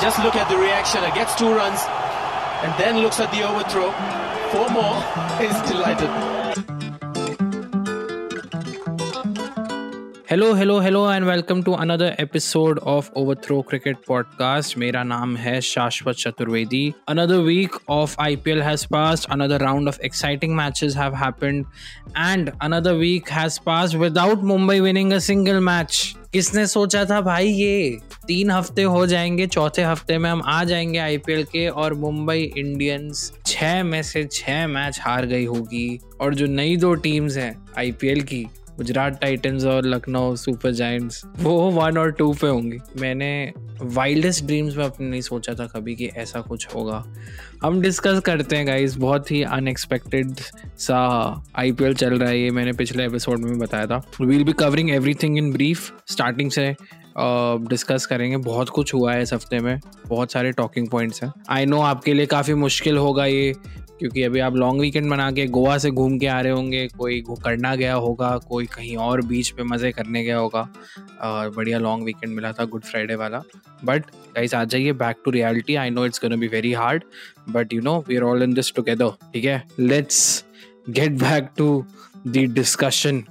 just look at the reaction. It gets two runs and then looks at the overthrow. Four more. He's delighted. Hello hello hello and welcome to another episode of overthrow cricket podcast मेरा नाम है Shashwat Chaturvedi another week of IPL has passed another round of exciting matches have happened and another week has passed without Mumbai winning a single match किसने सोचा था भाई ये तीन हफ़्ते हो जाएँगे, चौथे हफ़्ते में हम आ जाएँगे आईपीएल के और मुंबई इंडियंस छह में से छह मैच हार गई होगी। और जो नई दो टीम्स हैं आईपीएल की गुजरात टाइटंस और लखनऊ सुपर जायंट्स वो वन और टू पे होंगी। मैंने वाइल्डेस्ट ड्रीम्स में अपने नहीं सोचा था कभी कि ऐसा कुछ होगा। हम डिस्कस करते हैं गाइस बहुत ही अनएक्सपेक्टेड सा आईपीएल चल रहा है ये मैंने पिछले एपिसोड में बताया था। We'll be covering everything in brief starting से डिस्कस uh, करेंगे। बहुत कुछ हुआ है इस हफ़्ते में बहुत सारे टॉकिंग पॉइंट्स हैं। आई नो आपके लिए काफ़ी मुश्किल होगा ये क्योंकि अभी आप लॉन्ग वीकेंड बना के गोवा से घूम के आ रहे होंगे, कोई करना गया होगा, कोई कहीं और बीच पे मज़े करने गया होगा, और बढ़िया लॉन्ग वीकेंड मिला था गुड फ्राइडे वाला। बट गाइस आ जाइए back to reality I know it's gonna be very hard but you know we are all in this together ठीक है? Let's get back to the discussion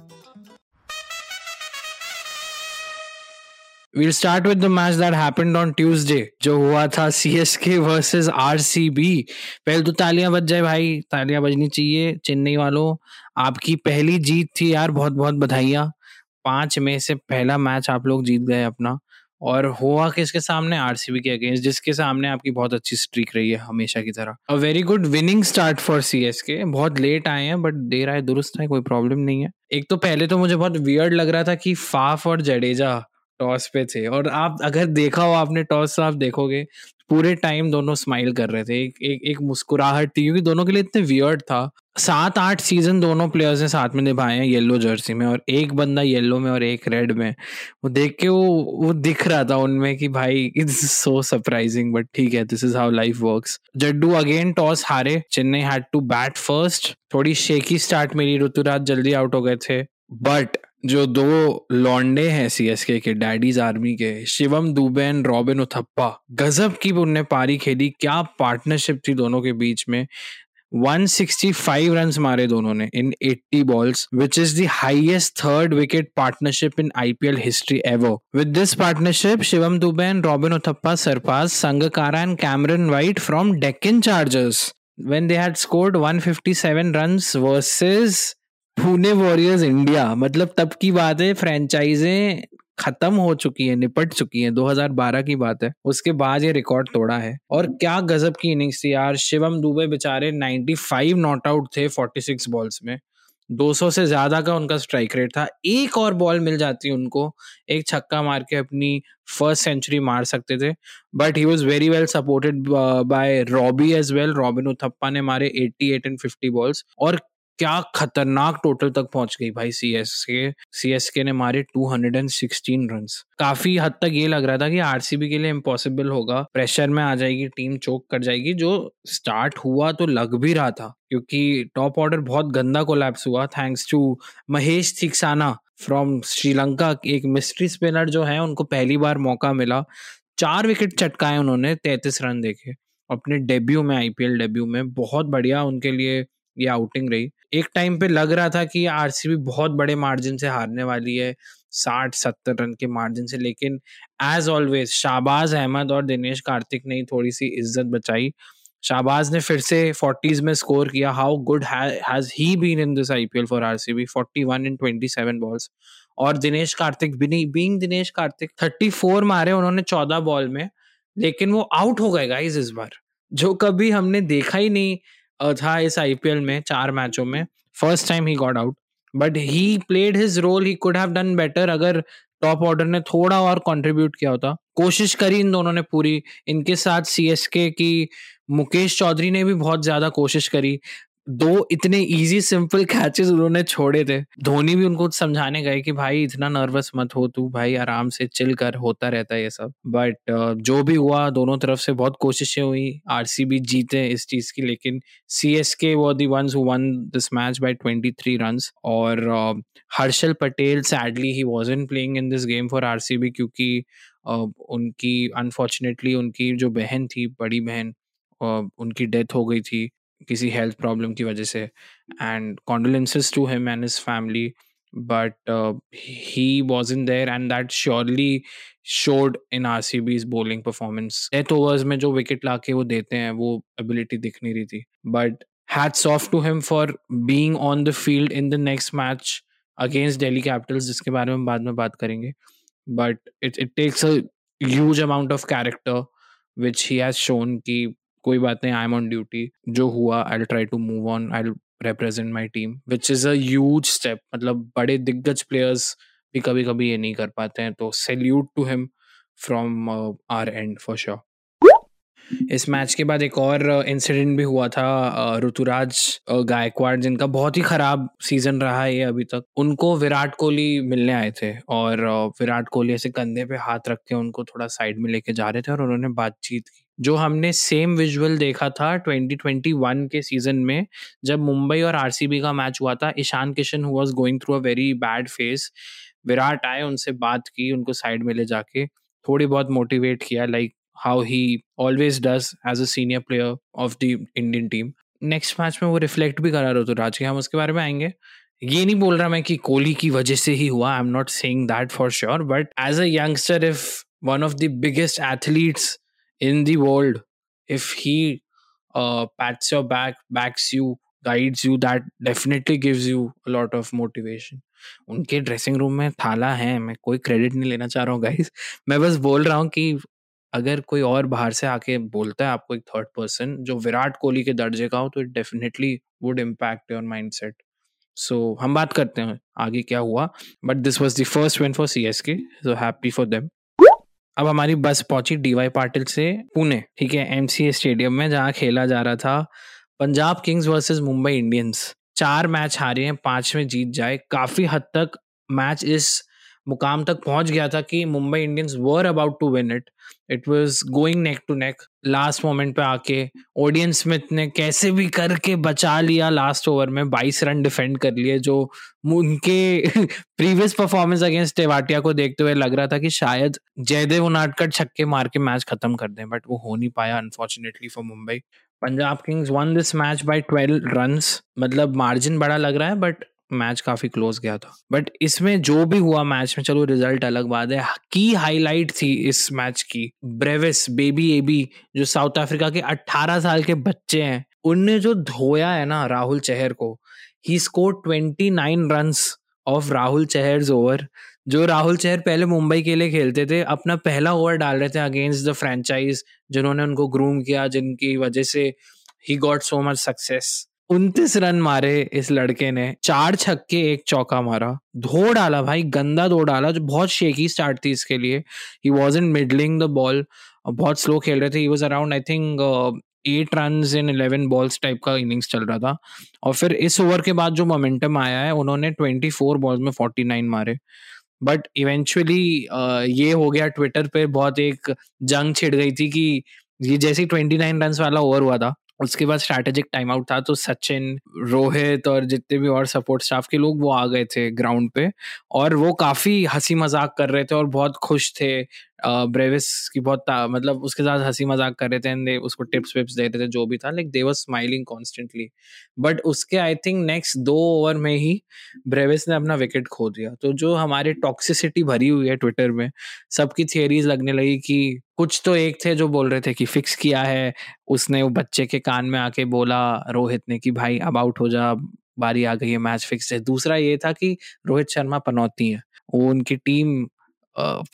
We'll start with the match that happened on Tuesday, जो हुआ था C S K versus R C B पहले तो तालियाँ बज जाए भाई, तालियाँ बजनी चाहिए, चेन्नई वालों। आपकी पहली जीत थी यार, बहुत बहुत बधाइयाँ। पाँच में से पहला मैच आप लोग जीत गए अपना। और हुआ किसके सामने? आरसीबी के अगेंस्ट जिसके सामने आपकी बहुत अच्छी स्ट्रीक रही है हमेशा की तरह। A very good winning start for C बहुत लेट आए हैं बट देर आए, दुरुस्त है, कोई प्रॉब्लम नहीं है। एक तो पहले तो मुझे बहुत वियर्ड लग रहा था कि फाफ और जडेजा टॉस पे थे। और आप अगर देखा हो, आपने टॉस आप देखोगे, पूरे टाइम दोनों स्माइल कर रहे थे। एक एक एक मुस्कुराहट थी, क्योंकि दोनों के लिए इतने वियर्ड था। सात आठ सीज़न दोनों प्लेयर्स ने साथ में निभाए हैं येलो जर्सी में, और एक बंदा येलो में और एक रेड में। वो देख के वो वो दिख रहा था उनमें कि भाई इट्स सो सरप्राइजिंग बट ठीक है this is how life works Jaddu again toss हारे। Chennai had to bat first थोड़ी शेकी स्टार्ट मेरी ऋतुराज जल्दी आउट हो गए थे। बट जो दो लॉन्डे हैं सीएसके के डैडीज आर्मी के, शिवम दुबे एंड रॉबिन, उथप्पा। गजब की उनने पारी खेली। क्या पार्टनरशिप थी दोनों के बीच में? 165 रन्स मारे दोनों ने in 80 balls which is the highest third wicket partnership in IPL history ever with this partnership Shivam Dube and Robin, Uthappa surpass Sangakkara and Cameron White from Deccan Chargers when they had scored 157 runs versus Pune Warriors India मतलब तब की बात है फ्रेंचाइजें खत्म हो चुकी है, निपट चुकी है। 2012 की बात है। उसके बाद ये रिकॉर्ड तोड़ा है। और क्या गजब की इनिंग्स थी यार। शिवम दुबे बेचारे 95 नॉट आउट थे 46 बॉल्स में। 200 से ज़्यादा का उनका स्ट्राइक रेट था। एक और बॉल मिल जाती उनको। एक छक्का मार के अपनी फ़र्स्ट सेंचुरी मार सकते थे। But he was very well supported by Robbie as well Robin Uthappa ने मारे 88 एंड 50 बॉल्स और क्या खतरनाक टोटल तक पहुँच गई भाई C S K C S K ने मारे 216 रन काफ़ी हद तक ये लग रहा था कि आरसीबी के लिए इम्पॉसिबल होगा। प्रेशर में आ जाएगी टीम चोक कर जाएगी। जो स्टार्ट हुआ तो लग भी रहा था, क्योंकि टॉप ऑर्डर बहुत गंदा कोलैप्स हुआ। Thanks to Mahesh Theekshana from Sri Lanka, एक मिस्ट्री स्पिनर जो है, उनको पहली बार मौका मिला। चार विकेट चटकाए उन्होंने तैतीस रन देखे अपने डेब्यू में आईपीएल डेब्यू में, बहुत बढ़िया उनके लिए ये आउटिंग रही। एक टाइम पे लग रहा था कि आरसीबी बहुत बड़े मार्जिन से हारने वाली है, साठ, सत्तर रन के मार्जिन से, लेकिन एज ऑलवेज शाहबाज अहमद और दिनेश कार्तिक ने थोड़ी सी इज़्ज़त बचाई। शाहबाज ने फिर से फोर्टीज में स्कोर किया। How good has he been in this IPL for RCB 41 in 27 balls और दिनेश कार्तिक बीइंग दिनेश कार्तिक 34 मारे उन्होंने 14 बॉल में, लेकिन वो आउट हो गए गाइस इस बार। जो कभी हमने देखा ही नहीं था इस आईपीएल में चार मैचों में। First time he got out but he played his role he could have done better अगर टॉप ऑर्डर ने थोड़ा और कंट्रीब्यूट किया होता। कोशिश करी इन दोनों ने पूरी। इनके साथ सीएसके की मुकेश चौधरी ने भी बहुत ज़्यादा कोशिश करी। दो इतने इजी सिंपल कैचेस उन्होंने छोड़े थे। धोनी भी उनको समझाने गए कि भाई इतना नर्वस मत हो तू भाई आराम से चिल कर होता रहता है ये सब। बट uh, जो भी हुआ दोनों तरफ़ से बहुत कोशिशें हुई आरसीबी जीते इस चीज़ की लेकिन सी एस के वो the ones won this match by 23 runs और uh, Harshal Patel sadly he was in playing in this game for RCB क्योंकि उनकी अनफॉर्चुनेटली उनकी जो बहन थी बड़ी बहन उनकी डेथ हो गई थी। किसी हेल्थ प्रॉब्लम की वजह से। And condolences to him and his family but he was in there and that surely showed in R C B's bowling performance death overs में जो विकेट ला के वो देते हैं, वो एबिलिटी दिख नहीं रही थी। But hats off to him for being on the field in the next match against Delhi Capitals जिसके बारे में हम बाद में बात करेंगे। But it it takes a huge amount of character which he has shown की कोई बात नहीं आई एम ऑन ड्यूटी जो हुआ I try to move on I represent my team is a huge step. मतलब बड़े दिग्गज प्लेयर्स भी कभी कभी ये नहीं कर पाते हैं तो salute to him from our and for sure इस मैच के बाद एक और इंसिडेंट भी हुआ था ऋतुराज गायकवाड़, जिनका बहुत ही खराब सीज़न रहा है अभी तक। उनको विराट कोहली मिलने आए थे और विराट कोहली ऐसे कंधे पे हाथ रख के उनको थोड़ा साइड में लेके जा रहे थे और उन्होंने बातचीत की। जो हमने सेम विजुअल देखा था 2021 के सीज़न में, जब मुंबई और आरसीबी का मैच हुआ था, Ishan Kishan who was going through a very bad phase Virat आए उनसे बात की, उनको साइड में ले जाके, थोड़ी बहुत मोटिवेट किया like how he always does as a senior player of the Indian team next match में वो रिफ्लेक्ट भी करा रहे तो राज हम उसके बारे में आएँगे। ये नहीं बोल रहा मैं कि कोहली की वजह से ही हुआ I am not saying that for sure but as a youngster if one of the biggest athletes in the world if he uh, pats your back backs you guides you that definitely gives you a lot of motivation. उनके dressing room में थाला है मैं कोई credit नहीं लेना चाह रहा हूँ गाइस मैं बस बोल रहा हूँ कि अगर कोई और बाहर से आके बोलता है आपको एक थर्ड पर्सन जो विराट कोहली के दर्जे का हो तो it definitely would impact your mindset so हम बात करते हैं आगे क्या हुआ? But this was the first win for C S K so happy for them अब हमारी बस पहुँची डीवाई पाटिल से पुणे, ठीक है एमसीए स्टेडियम में, जहाँ खेला जा रहा था Punjab Kings versus Mumbai Indians. चार मैच हारे हैं पाँच में जीत जाए। काफ़ी हद तक मैच इस मुकाम तक पहुँच गया था कि Mumbai Indians were about to win it it was going neck to neck last moment पे आके ओडियन स्मिथ ने कैसे भी करके बचा लिया लास्ट ओवर में 22 रन डिफेंड कर लिए, जो उनके प्रीवियस परफॉर्मेंस अगेंस्ट टेवाटिया को देखते हुए लग रहा था कि शायद जयदेव उनाटकर छक्के मार के मैच खत्म कर दें बट वो हो नहीं पाया unfortunately for Mumbai. Punjab Kings won this match by 12 runs मतलब मार्जिन बड़ा लग रहा है बट मैच काफ़ी क्लोज गया था। बट इसमें जो भी हुआ मैच में, चलो रिज़ल्ट अलग बात है। की हाईलाइट थी इस मैच की। ब्रेविस बेबी एबी जो साउथ अफ्रीका के 18 साल के बच्चे हैं, उनने जो धोया है ना राहुल चहर को ही score 29 runs off Rahul Chahar over जो राहुल चहर पहले मुंबई के लिए खेलते थे, अपना पहला ओवर डाल रहे थे अगेंस्ट द फ्रेंचाइज जिन्होंने उनको ग्रूम किया, जिनकी वजह से ही गॉट सो मच सक्सेस उनतीस रन मारे इस लड़के ने। चार छक्के, एक चौका मारा। धो डाला भाई, गंदा धो डाला, जो बहुत शेकी स्टार्ट थी इसके लिए। He was in middling the ball बहुत स्लो खेल रहे थे। He was around I think eight run in eleven balls type का इनिंग्स चल रहा था। और फिर इस ओवर के बाद जो मोमेंटम आया है, उन्होंने ट्वेंटी फोर बॉल्स में फोर्टी नाइन मारे बट इवेंचुअली ये हो गया ट्विटर पे बहुत एक जंग छिड़ गई थी कि ये जैसे ट्वेंटी नाइन रन वाला ओवर हुआ था उसके बाद स्ट्रैटेजिक टाइम आउट था तो सचिन, रोहित और जितने भी और सपोर्ट स्टाफ के लोग वो आ गए थे ग्राउंड पे और वो काफ़ी हँसी मज़ाक कर रहे थे और बहुत खुश थे। ब्रेविस की बहुत मतलब उसके साथ हँसी मज़ाक कर रहे थे उसको टिप्स विप्स दे रहे थे, जो भी था like they were smiling constantly but उसके आई थिंक नेक्स्ट दो ओवर में ही ब्रेविस ने अपना विकेट खो दिया। तो जो हमारी टॉक्सिसिटी भरी हुई है ट्विटर में, सबकी थियरीज लगने लगी कि कुछ तो एक थे जो बोल रहे थे कि फिक्स किया है। उसने वो बच्चे के कान में आके बोला रोहित ने कि भाई अब आउट हो जा बारी आ गई है मैच फिक्स है दूसरा ये था कि रोहित शर्मा पनौती है। वो उनकी टीम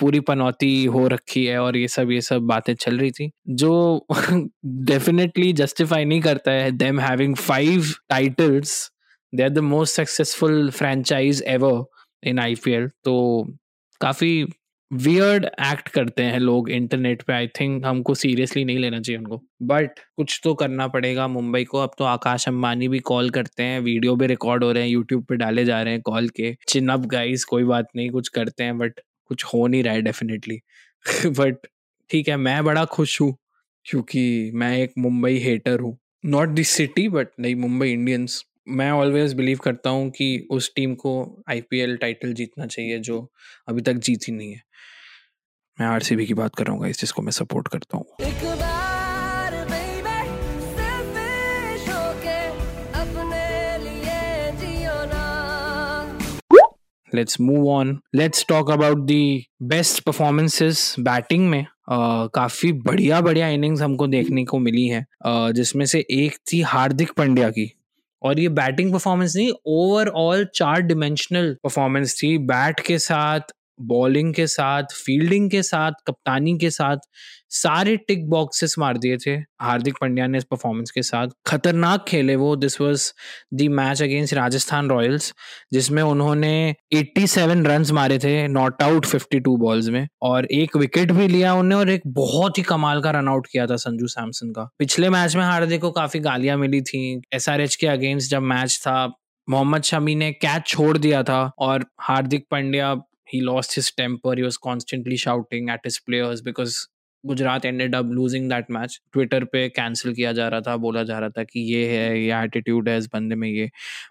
पूरी पनौती हो रखी है और ये सब ये सब बातें चल रही थी, जो डेफिनेटली जस्टिफाई नहीं करता है them having five titles they are the most successful franchise ever in IPL तो काफ़ी वियर्ड एक्ट करते हैं लोग इंटरनेट पे आई थिंक हमको सीरियसली नहीं लेना चाहिए उनको। बट कुछ तो करना पड़ेगा मुंबई को। अब तो आकाश अंबानी भी कॉल करते हैं वीडियो भी रिकॉर्ड हो रहे हैं यूट्यूब पे डाले जा रहे हैं कॉल के। चिनअप गाइस कोई बात नहीं, कुछ करते हैं बट कुछ हो नहीं रहा है डेफिनेटली बट ठीक है, मैं बड़ा खुश हूँ क्योंकि मैं एक मुंबई हेटर हूँ. नॉट दिस सिटी बट नहीं, मुंबई इंडियंस मैं ऑलवेज बिलीव करता हूँ कि उस टीम को आईपीएल टाइटल जीतना चाहिए जो अभी तक जीती नहीं है. मैं आरसीबी की बात कर रहा हूँ जिसको मैं सपोर्ट करता हूँ. Let's move on let's talk about the best performances batting में. Uh, काफ़ी बढ़िया बढ़िया इनिंग्स हमको देखने को मिली है। Uh, जिसमें से एक थी हार्दिक पांड्या की। और ये बैटिंग परफॉर्मेंस नहीं ओवरऑल चार डिमेंशनल परफॉर्मेंस थी। बैट के साथ बॉलिंग के साथ फील्डिंग के साथ कप्तानी के साथ सारे टिक बॉक्सेस मार दिए थे हार्दिक पंड्या ने इस परफॉर्मेंस के साथ। खतरनाक खेले वो। This was the match against Rajasthan Royals जिसमें उन्होंने 87 रन्स मारे थे नॉट आउट 52 बॉल्स में, और एक विकेट भी लिया उन्होंने और एक बहुत ही कमाल का रन आउट किया था संजू सैमसन का। पिछले मैच में हार्दिक को काफ़ी गालियाँ मिली थी। एसआरएच के अगेंस्ट जब मैच था, मोहम्मद शमी ने कैच छोड़ दिया था और Hardik Pandya, he lost his temper. He was constantly shouting at his players because Gujarat ended up losing that match Twitter पे कैंसिल किया जा रहा था, बोला जा रहा था कि ये है, ये एटीट्यूड है इस बंदे में ये।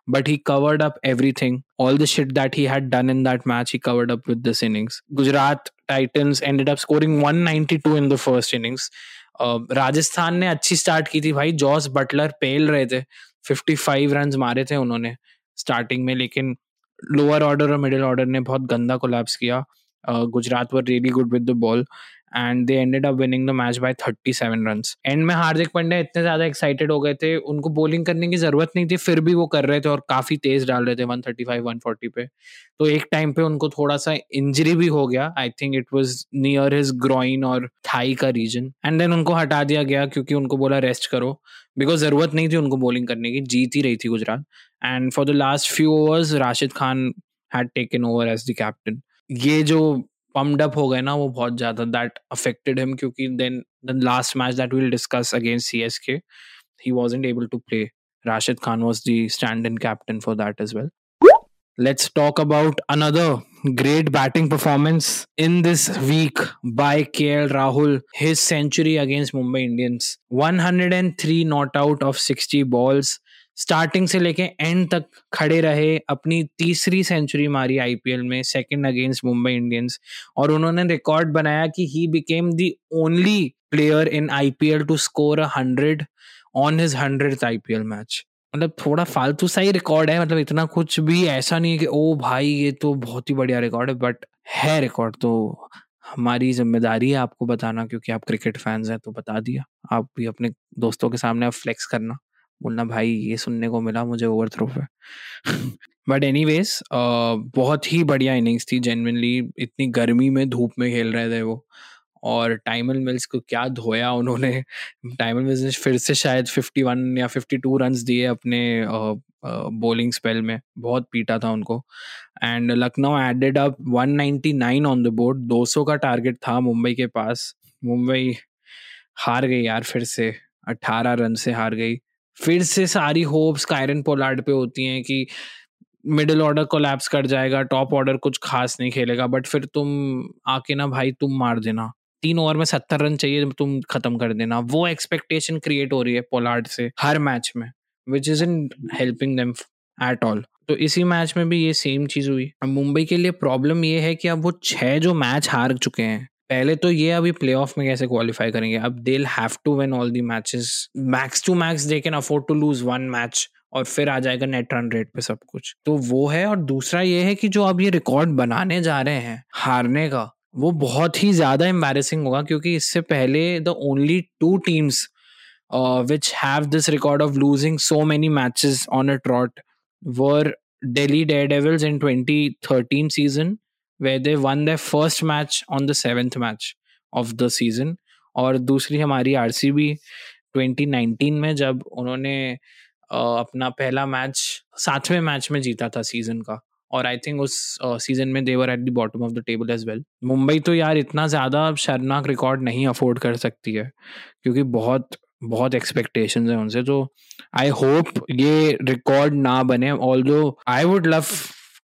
But he covered up everything all the shit that he had done in that match he covered up with this innings Gujarat Titans ended up scoring 192 in the first innings Rajasthan ने अच्छी start की थी भाई Jos Buttler पेल रहे थे। 55 run मारे थे उन्होंने स्टार्टिंग में, लेकिन लोअर ऑर्डर और मिडिल ऑर्डर ने बहुत गंदा कोलैप्स किया। Gujarat were really good with the ball and they ended up winning the match by 37 runs end में हार्दिक पांड्या इतने ज़्यादा एक्साइटेड हो गए थे, उनको बॉलिंग करने की ज़रूरत नहीं थी, फिर भी वो कर रहे थे और काफ़ी तेज डाल रहे थे 135 140 पे। तो एक टाइम पे उनको थोड़ा सा इंजरी भी हो गया। I think it was near his groin और थाई का रीजन एंड देन उनको हटा दिया गया क्योंकि उनको बोला रेस्ट करो। बिकॉज़ ज़रूरत नहीं थी उनको बॉलिंग करने की, जीत ही रही थी Gujarat. And for the last few overs Rashid Khan had taken over as the captain ये जो पम्ड अप हो गए ना, वो बहुत ज़्यादा दैट अफेक्टेड हिम क्योंकि then the last match that will discuss against C he was able to play Rashid Khan was the stand in captain for that is well let's talk about another great batting performance in this week by K L Rahul his century against Mumbai Indians one hundred and three not out off sixty balls starting से लेके end तक खड़े रहे, अपनी तीसरी century मारी IPL में second against Mumbai Indians और उन्होंने रिकॉर्ड बनाया कि he became the only player in IPL to score a hundred on his hundred IPL match मतलब थोड़ा फालतू सा ही रिकॉर्ड है मतलब इतना कुछ भी ऐसा नहीं है कि ओ भाई, ये तो बहुत ही बढ़िया रिकॉर्ड है। बट है रिकॉर्ड तो हमारी ज़िम्मेदारी है आपको बताना, क्योंकि आप क्रिकेट फैंस हैं तो बता दिया। आप भी अपने दोस्तों के सामने आप फ्लेक्स करना। बोलना, भाई, ये सुनने को मिला, मुझे ओवर थ्रो पे बट एनी वेज बहुत ही बढ़िया इनिंग्स थी जेनविनली इतनी गर्मी में धूप में खेल रहे थे वो। और टाइमल मिल्स को क्या धोया उन्होंने। टाइमल मिल्स ने फिर से शायद 51 या 52 रन्स दिए अपने बॉलिंग स्पेल में। बहुत पीटा था उनको। And Lucknow added up 199 on the board 200 का टारगेट था मुंबई के पास। मुंबई हार गई यार फिर से 18 रन से हार गई। फिर से सारी होप्स कायरन पोलार्ड पे होती हैं कि मिडिल ऑर्डर कोलैप्स कर जाएगा टॉप ऑर्डर कुछ खास नहीं खेलेगा बट फिर तुम आके ना भाई तुम मार देना। तीन ओवर में सत्तर रन चाहिए तुम खत्म कर देना। वो एक्सपेक्टेशन क्रिएट हो रही है पोलार्ड से हर मैच में which is in helping them at all तो इसी मैच में भी ये सेम चीज़ हुई। मुंबई के लिए प्रॉब्लम ये है कि अब वो छह जो मैच हार चुके हैं पहले तो ये अभी प्ले ऑफ़ में कैसे क्वालिफाई करेंगे? अब they have to win all the matches max to max they can afford to lose one match और फिर आ जाएगा नेट रन रेट पे सब कुछ। तो वो है और दूसरा ये है कि जो अब ये रिकॉर्ड बनाने जा रहे हैं हारने का, वो बहुत ही ज़्यादा एम्बेरसिंग होगा क्योंकि इससे पहले the only two teams which have this record of losing so many matches on a trot were Delhi Daredevils in 2013 season where they won their first match on the seventh match of the season. और दूसरी हमारी RCB 2019 में जब उन्होंने अपना पहला match सातवें match में जीता था सीज़न का। और आई थिंक उस सीज़न में they were at the bottom of the table as well Mumbai तो यार इतना ज़्यादा शर्मनाक रिकॉर्ड नहीं अफोर्ड कर सकती है, क्योंकि बहुत बहुत एक्सपेक्टेशंस हैं उनसे। तो आई होप ये रिकॉर्ड ना बने although I would love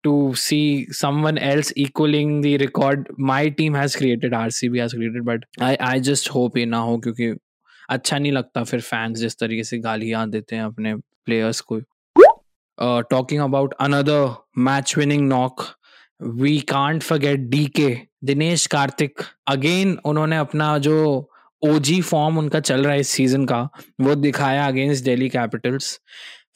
to see someone else equaling the record. My team has created RCB has created, but I I just hope ये ना हो, क्योंकि अच्छा नहीं लगता फिर फैंस जिस तरीके से गालियाँ देते हैं अपने प्लेयर्स को। Talking about another match winning knock we can't forget DK Dinesh Karthik again उन्होंने अपना जो ओजी फॉर्म उनका चल रहा है इस सीज़न का, वो दिखाया अगेंस्ट दिल्ली कैपिटल्स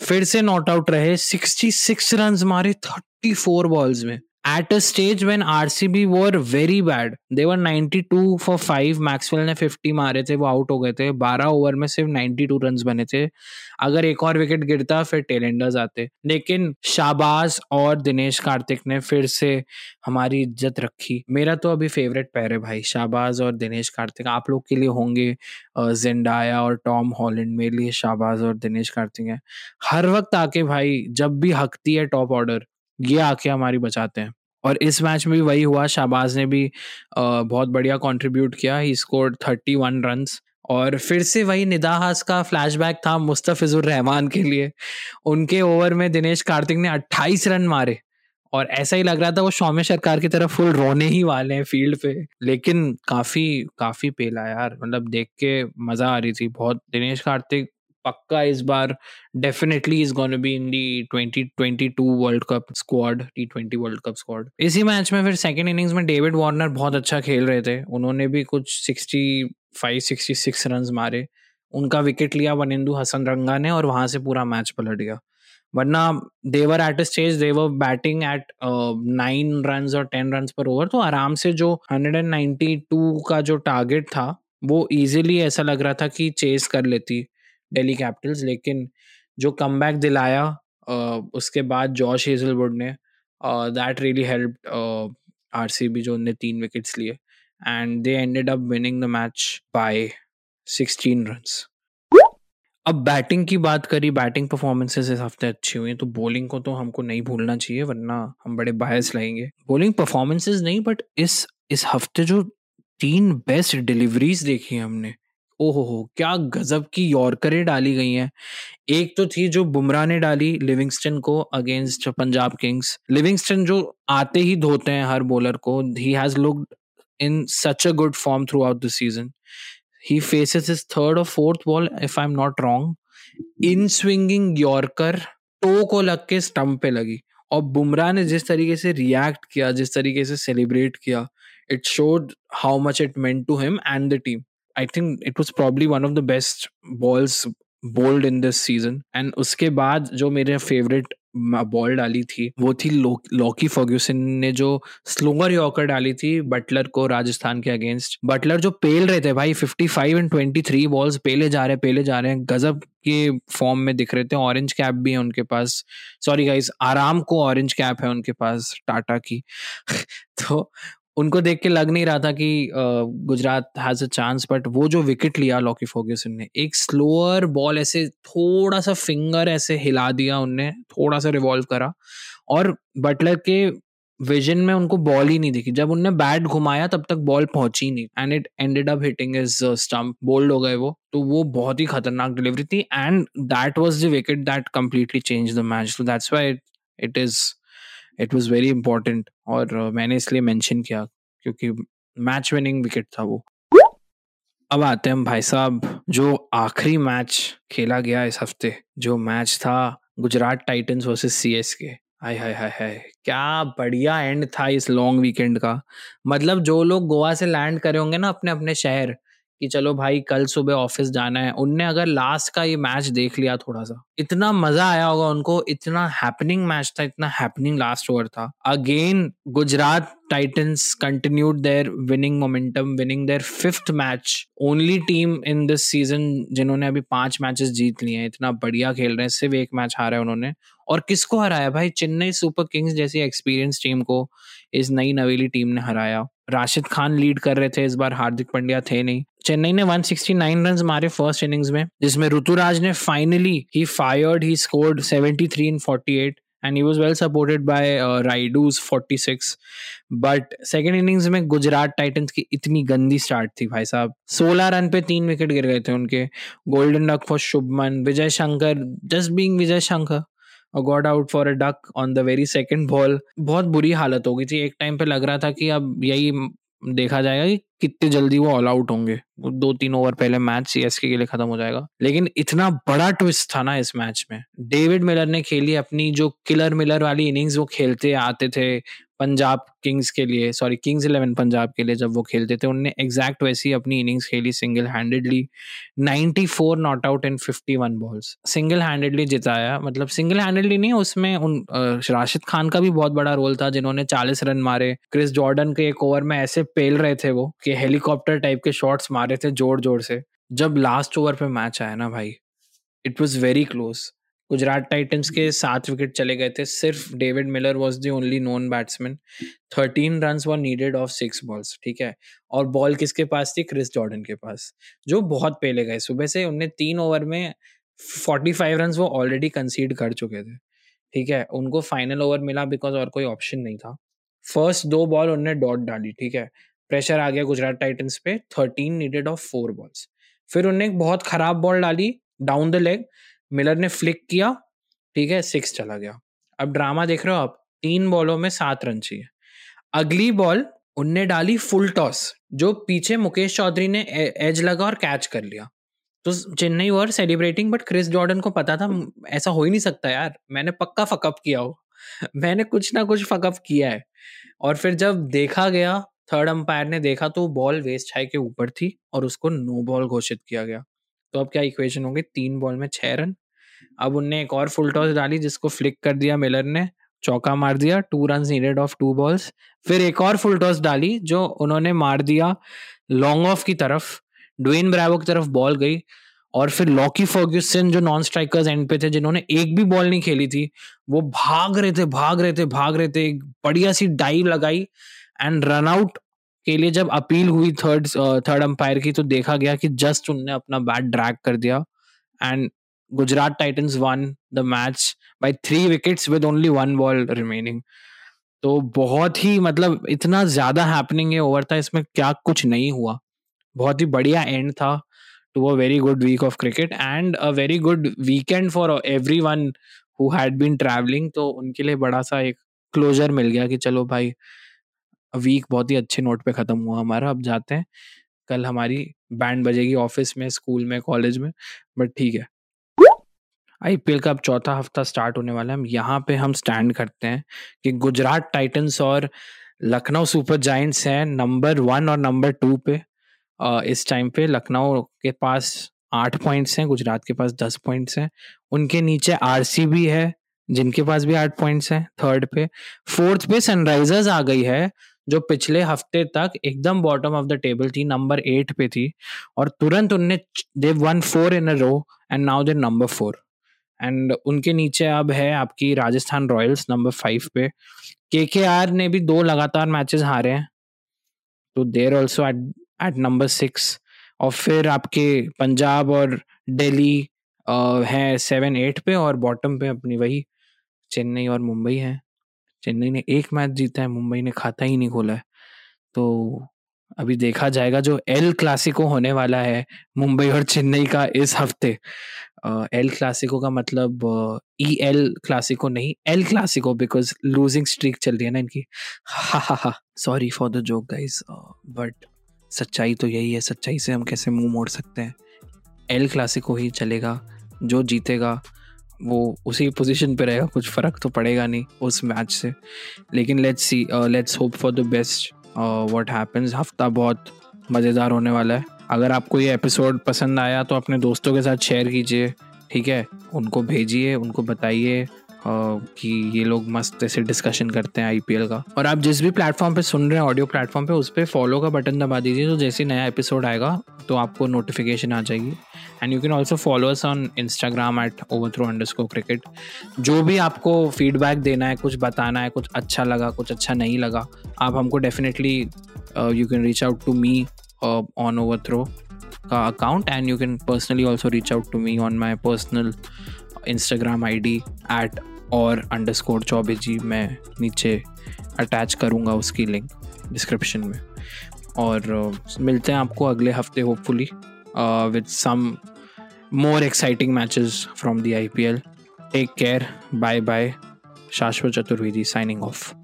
फिर से नॉट आउट रहे 66 रन मारे 34 बॉल्स में। At a stage when RCB were very bad. They were 92 for 5. Maxwell ने 50 मारे थे, वो आउट हो गए थे 12 ओवर में सिर्फ़ 92 रन बने थे अगर एक और विकेट गिरता, फिर टेलेंडर्स आते लेकिन शाबाज और दिनेश कार्तिक ने फिर से हमारी इज़्ज़त रखी मेरा तो अभी फेवरेट पैर है भाई शाबाज और दिनेश कार्तिक आप लोग के लिए होंगे जेंडाया और टॉम हॉलैंड मेरे लिए शाबाज और दिनेश कार्तिक है हर वक्त आके भाई, जब भी हकती है टॉप ऑर्डर ये आके हमारी बचाते हैं। और इस मैच में भी वही हुआ, शाहबाज ने भी बहुत बढ़िया कंट्रीब्यूट किया। He scored thirty one run और फिर से वही निदाहास का फ्लैशबैक था मुस्तफिजुर रहमान के लिए। उनके ओवर में दिनेश कार्तिक ने 28 रन मारे और ऐसा ही लग रहा था वो सौम्य सरकार की तरफ़ फुल रोने ही वाले हैं फ़ील्ड पे। लेकिन काफ़ी काफ़ी पेला यार। मतलब देख के मज़ा आ रही थी। बहुत, दिनेश कार्तिक पक्का इस बार definitely is gonna be in the 2022 world cup squad T twenty world cup squad इसी मैच में फिर सेकेंड इनिंग्स में डेविड वार्नर बहुत अच्छा खेल रहे थे। उन्होंने भी कुछ 65 66 रन मारे। उनका विकेट लिया वनिंदु हसन रंगा ने और वहाँ से पूरा मैच पलट गया। वरना they were at a stage they were batting at nine run और टेन रन पर ओवर तो आराम से जो 192 का जो टारगेट था, वो इजीली ऐसा लग रहा था कि चेस कर लेती। दिल्ली कैपिटल्स, लेकिन जो कम दिलाया उसके बाद जॉश हेजलवुड ने that really help R C B जो उनने तीन विकेट्स लिए and they ended up winning the match by sixteen runs अब बैटिंग की बात करी बैटिंग परफॉर्मेंसेस इस हफ़्ते अच्छी हुई तो बॉलिंग को तो हमको नहीं भूलना चाहिए, वरना हम बड़े बायस लगेंगे बॉलिंग परफॉर्मेंसेस नहीं बट इस इस हफ़्ते जो तीन बेस्ट डिलीवरीज देखी हमने ओहो क्या गजब की यॉर्करें डाली गई हैं। एक तो थी जो बुमराह ने डाली लिविंगस्टन को अगेंस्ट पंजाब किंग्स लिविंगस्टन जो आते ही धोते हैं हर बॉलर को he has looked in such a good form throughout the season he faces his third और fourth ball if I am not wrong in swinging yorker toe को लग के स्टंप पे लगी। और बुमराह ने जिस तरीके से रिएक्ट किया, जिस तरीके से सेलिब्रेट किया it showed how much it meant to him and the team I think it was probably one of the best balls bowled in this season and उसके बाद जो मेरे फेवरेट बॉल डाली थी वो थी लॉकी फर्ग्यूसन ने जो स्लोअर यॉकर डाली थी बटलर को राजस्थान के अगेंस्ट बटलर जो पेल रहे थे भाई 55 एंड 23 बॉल्स पेले जा रहे पेले जा रहे हैं गजब के फॉर्म में दिख रहे थे ऑरेंज कैप भी है उनके पास सॉरी गाइस आराम को ऑरेंज कैप है उनके पास टाटा की तो उनको देख के लग नहीं रहा था कि Gujarat has a chance but वो जो विकेट लिया लॉकी फोर्ग्यूसन ने, एक स्लोअर बॉल ऐसे, थोड़ा सा फिंगर ऐसे हिला दिया उनने, थोड़ा सा रिवॉल्व करा, और बटलर के विजन में उनको बॉल ही नहीं दिखी। जब उनने बैट घुमाया, तब तक बॉल पहुँची नहीं and it ended up hitting his stump bowled हो गए वो तो वो बहुत ही खतरनाक डिलीवरी थी and that was the wicket that completely change the match so that's why it is it was very important और मैंने इसलिए मेंशन किया क्योंकि मैच विनिंग विकेट था वो। अब आते हैं भाई साहब, जो आखिरी मैच खेला गया इस हफ़्ते, जो मैच था गुजरात टाइटंस वर्सेस सीएसके हाय हाय हाय हाय, क्या बढ़िया एंड था इस लॉन्ग वीकेंड का। मतलब जो लोग गोवा से लैंड करे होंगे ना अपने अपने शहर कि चलो भाई कल सुबह ऑफ़िस जाना है। उनने अगर लास्ट का ये मैच देख लिया थोड़ा सा इतना मज़ा आया होगा उनको, इतना हैपनिंग मैच था, इतना हैपनिंग लास्ट ओवर था। Again Gujarat Titans continued their winning momentum winning their fifth match only team in this season जिन्होंने अभी पाँच मैचेस जीत लिए हैं, इतना बढ़िया खेल रहे हैं, सिर्फ़ एक मैच हारा है उन्होंने। और किसको हराया भाई? चेन्नई सुपर किंग्स जैसी एक्सपीरियंस टीम को इस नई नवेली टीम ने हराया। राशिद खान लीड कर रहे थे इस बार हार्दिक पांड्या थे नहीं। चेन्नई ने 169 रन मारे फ़र्स्ट इनिंग्स में जिसमें ऋतुराज ने finally he fired he scored 73 in 48 and he was well supported by uh, Raidu's 46 but second innings में गुजरात टाइटंस की इतनी गंदी स्टार्ट थी भाई साहब। 16 रन पे तीन विकेट गिर गए थे उनके। Golden duck for Shubman Vijay Shankar just being Vijay Shankar got out for a duck on the very second ball बहुत बुरी हालत हो गई थी। एक टाइम पे लग रहा था कि अब यही देखा जाएगा कि कितने जल्दी वो ऑल आउट होंगे। दो तीन ओवर पहले मैच सीएसके के लिए खत्म हो जाएगा। लेकिन इतना बड़ा ट्विस्ट था ना इस मैच में। डेविड मिलर ने खेली अपनी जो किलर मिलर वाली इनिंग्स वो खेलते आते थे। पंजाब किंग्स के लिए सॉरी किंग्स इलेवन पंजाब के लिए जब वो खेलते थे, उनने एग्जैक्ट वैसी अपनी इनिंग्स खेली single handedly 94 not out in 51 balls single handedly जिताया मतलब सिंगल हैंडेडली नहीं, उसमें उन राशिद खान का भी बहुत बड़ा रोल था, जिन्होंने 40 रन मारे। क्रिस जॉर्डन के एक ओवर में ऐसे पेल रहे थे वो, कि हेलीकॉप्टर टाइप के शॉट्स मारे थे ज़ोर ज़ोर से। जब लास्ट ओवर पे मैच आया ना भाई it was very close Gujarat Titans के सात विकेट चले गए थे। सिर्फ़ David Miller was the only known batsman thirteen run were needed off six balls ठीक है? और बॉल किसके पास थी? क्रिस जॉर्डन के पास, जो बहुत पहले गए। सुबह से उनने तीन ओवर में फोर्टी फाइव रन वो ऑलरेडी कंसीड कर चुके थे, ठीक है? उनको फाइनल ओवर मिला बिकॉज़ और कोई ऑप्शन नहीं था। फ़र्स्ट दो बॉल उनने डॉट डाली, ठीक है? प्रेशर आ गया गुजरात टाइटन्स पे। Thirteen needed off four balls फिर उन्हें एक बहुत खराब बॉल डाली डाउन द लेग मिलर ने फ्लिक किया, ठीक है सिक्स चला गया। अब ड्रामा देख रहे हो आप, तीन बॉलों में सात रन चाहिए। अगली बॉल उनने डाली फुल टॉस जो पीछे मुकेश चौधरी ने एज लगा और कैच कर लिया। तो Chennai were celebrating but Chris Jordan को पता था ऐसा हो ही नहीं सकता यार, मैंने पक्का फकअप किया हो। मैंने कुछ ना कुछ फकअप किया है। और फिर जब देखा गया थर्ड अंपायर ने देखा तो बॉल वेस्ट छाई के ऊपर थी और उसको नो बॉल घोषित किया गया। तो अब क्या इक्वेशन होगी? तीन बॉल में छह रन अब उनने एक और फुल टॉस डाली जिसको फ्लिक कर दिया मिलर ने, चौका मार दिया two run needed off two balls फिर एक और फुल टॉस डाली जो उन्होंने मार दिया लॉन्ग ऑफ़ की तरफ़ डुइन ब्रावो की तरफ़ बॉल गई और फिर लॉकी फर्ग्यूसन जो नॉन स्ट्राइकर्स एंड पे थे, जिन्होंने एक भी बॉल नहीं खेली थी, वो भाग रहे थे, भाग रहे थे, भाग रहे थे, एक बढ़िया सी डाइव लगाई एंड रन आउट के लिए जब अपील हुई थर्ड थर्ड अंपायर की तो देखा गया कि जस्ट उनने अपना बैट ड्रैग कर दिया। And Gujarat Titans won the match by three wickets with only one ball remaining तो बहुत ही मतलब इतना ज़्यादा हैपनिंग है ओवर था, इसमें क्या कुछ नहीं हुआ। बहुत ही बढ़िया एंड था to a very good week of cricket and a very good weekend for everyone who had been travelling तो उनके लिए बड़ा सा एक क्लोजर मिल गया कि चलो भाई वीक बहुत ही अच्छे नोट पे ख़त्म हुआ हमारा। अब जाते हैं। कल हमारी बैंड बजेगी ऑफ़िस में स्कूल में कॉलेज में बट ठीक है। आईपीएल का अब चौथा हफ़्ता स्टार्ट होने वाला है। यहाँ पे हम स्टैंड करते हैं कि गुजरात टाइटंस और लखनऊ सुपर जाइंट्स हैं नंबर वन और नंबर टू पे। इस टाइम पे लखनऊ के पास आठ पॉइंट्स हैं, गुजरात के पास दस पॉइंट्स हैं। उनके नीचे आरसीबी है, जिनके पास भी आठ पॉइंट्स हैं, थर्ड पे। फोर्थ पे सनराइजर्स आ गई है, जो पिछले हफ़्ते तक एकदम बॉटम ऑफ़ द टेबल थी, नंबर एट पे थी। और तुरंत उनने they won four in a row and now they number four and उनके नीचे अब है आपकी राजस्थान रॉयल्स नंबर फाइव पे। के ने भी दो लगातार मैचेस हारे हैं। तो there also at eight number six और फिर आपके पंजाब और दिल्ली है सेवन एट पे और बॉटम पे अपनी वही चेन्नई और मुंबई है। चेन्नई ने एक मैच जीता है, मुंबई ने खाता ही नहीं खोला है। तो अभी देखा जाएगा जो एल क्लासिको होने वाला है मुंबई और चेन्नई का इस हफ़्ते। एल क्लासिको का मतलब ई एल क्लासिको नहीं El Clasico because losing streak चल रही है ना इनकी। हा हा हा sorry for the joke guys but सच्चाई तो यही है, सच्चाई से हम कैसे मुँह मोड़ सकते हैं। एल क्लासिको ही चलेगा, जो जीतेगा, वो उसी पोजीशन पे रहेगा, कुछ फ़र्क तो पड़ेगा नहीं उस मैच से। लेकिन let's see let's hope for the best what happens हफ़्ता बहुत मज़ेदार होने वाला है। अगर आपको ये एपिसोड पसंद आया तो अपने दोस्तों के साथ शेयर कीजिए, ठीक है? उनको भेजिए, उनको बताइए कि ये लोग मस्त ऐसे डिस्कशन करते हैं आईपीएल का। और आप जिस भी प्लेटफॉर्म पे सुन रहे हैं ऑडियो प्लेटफॉर्म पे, उस पर फॉलो का बटन दबा दीजिए तो जैसे नया एपिसोड आएगा तो आपको नोटिफिकेशन आ जाएगी। And you can also follow us on Instagram at over throw under cricket जो भी आपको फीडबैक देना है, कुछ बताना है, कुछ अच्छा लगा, कुछ अच्छा नहीं लगा, आप हमको definitely you can reach out to me on over throw का account and you can personally also reach out to me on my personal Instagram I D at और अंडर स्कोर चौबे जी मैं नीचे अटैच करूँगा उसकी लिंक डिस्क्रिप्शन में। और uh, मिलते हैं आपको अगले हफ़्ते hopefully with some more exciting matches from the L take care bye bye Shashwat Chaturvedi signing of